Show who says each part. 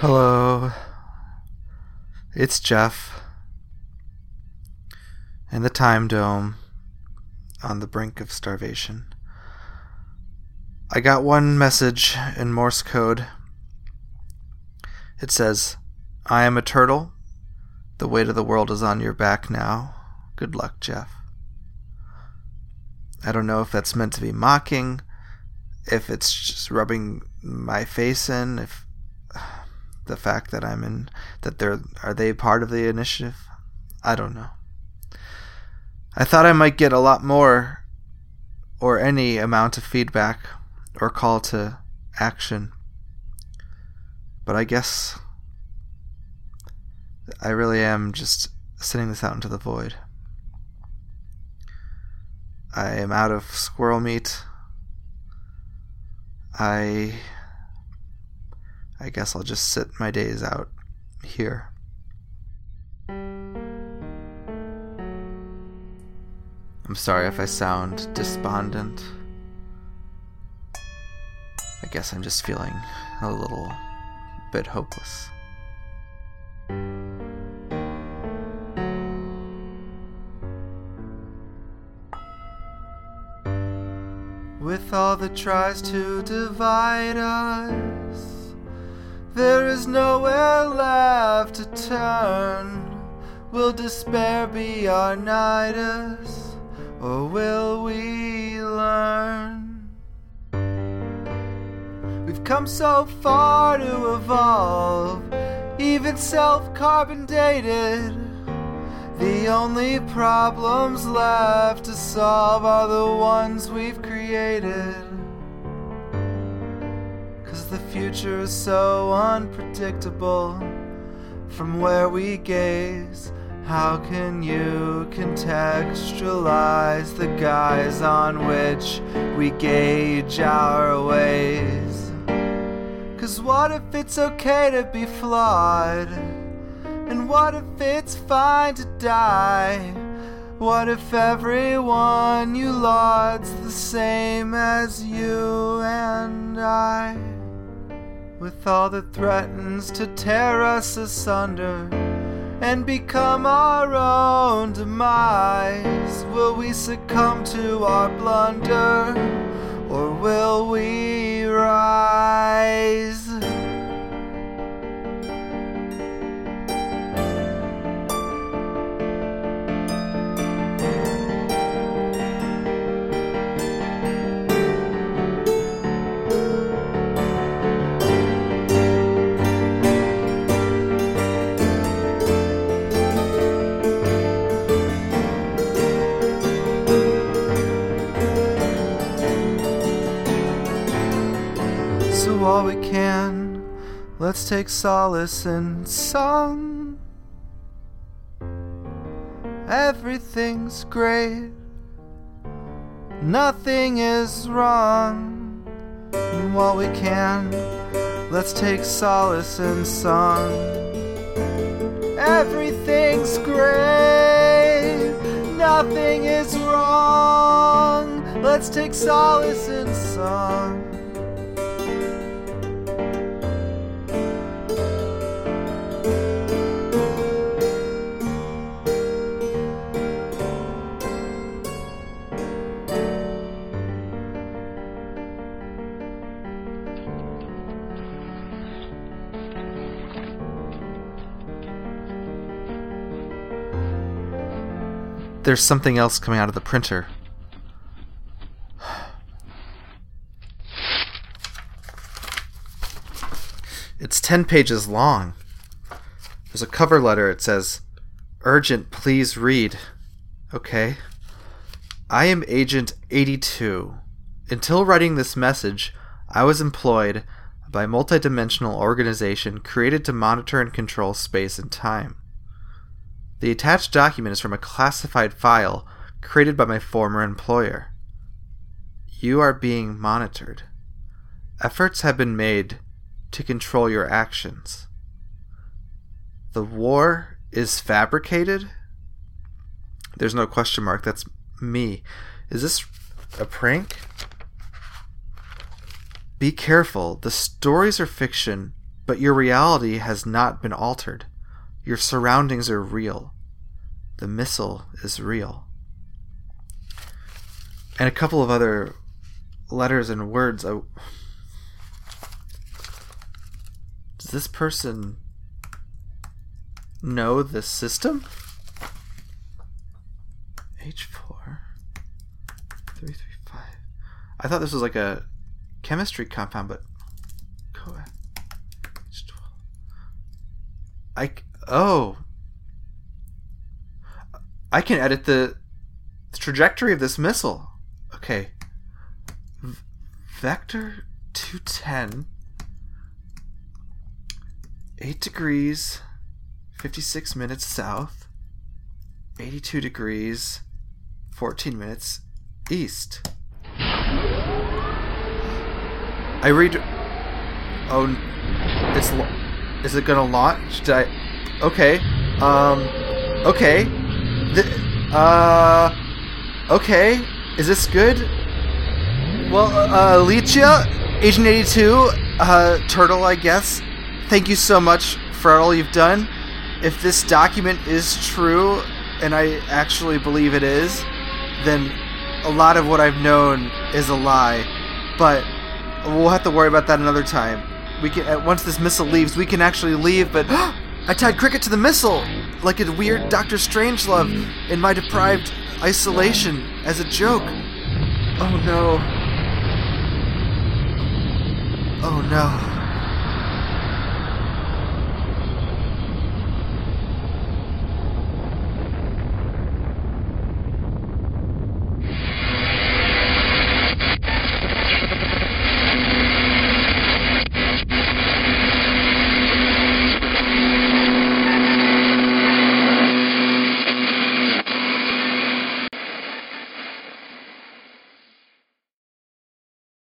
Speaker 1: Hello. It's Jeff. In the time dome on the brink of starvation. I got one message in Morse code. It says, I am a turtle. The weight of the world is on your back now. Good luck, Jeff. I don't know if that's meant to be mocking, if it's just rubbing my face in, if the fact that I'm in that they're are they part of the initiative? I don't know. I thought I might get a lot more or any amount of feedback or call to action. But I guess I really am just sending this out into the void. I am out of squirrel meat. I I guess I'll just sit my days out here. I'm sorry if I sound despondent. I guess I'm just feeling a little bit hopeless. With all that tries to divide us, there is nowhere left to turn. Will despair be our nidus, or will we learn? We've come so far to evolve, even self carbon dated. The only problems left to solve are the ones we've created. Cause the future is so unpredictable from where we gaze. How can you contextualize the guise on which we gauge our ways? Cause what if it's okay to be flawed? And what if it's fine to die? What if everyone you laud's the same as you and I? With all that threatens to tear us asunder and become our own demise, will we succumb to our blunder or will we rise? Let's take solace in song. Everything's great, nothing is wrong. And while we can, let's take solace in song. Everything's great, nothing is wrong. Let's take solace in song. There's something else coming out of the printer. It's 10 pages long. There's a cover letter. It says, Urgent, please read. Okay. I am Agent 82. Until writing this message, I was employed by a multidimensional organization created to monitor and control space and time. The attached document is from a classified file created by my former employer. You are being monitored. Efforts have been made to control your actions. The war is fabricated? There's no question mark. That's me. Is this a prank? Be careful. The stories are fiction, but your reality has not been altered. Your surroundings are real. The missile is real. And a couple of other letters and words. I... Does this person know the system? H4 335. I thought this was like a chemistry compound, but CoA H12. I oh. I can edit the, trajectory of this missile. Okay. V- vector 210 8 degrees 56 minutes south 82 degrees 14 minutes east. I read. Oh, it's. Is it gonna launch? Did I? Okay. Um. Okay. The, uh. Okay. Is this good? Well, uh, Licia, Agent 82, uh, Turtle, I guess. Thank you so much for all you've done. If this document is true, and I actually believe it is, then a lot of what I've known is a lie. But we'll have to worry about that another time. We can uh, once this missile leaves, we can actually leave. But I tied Cricket to the missile, like a weird Doctor Strangelove, in my deprived isolation as a joke. Oh no. Oh no.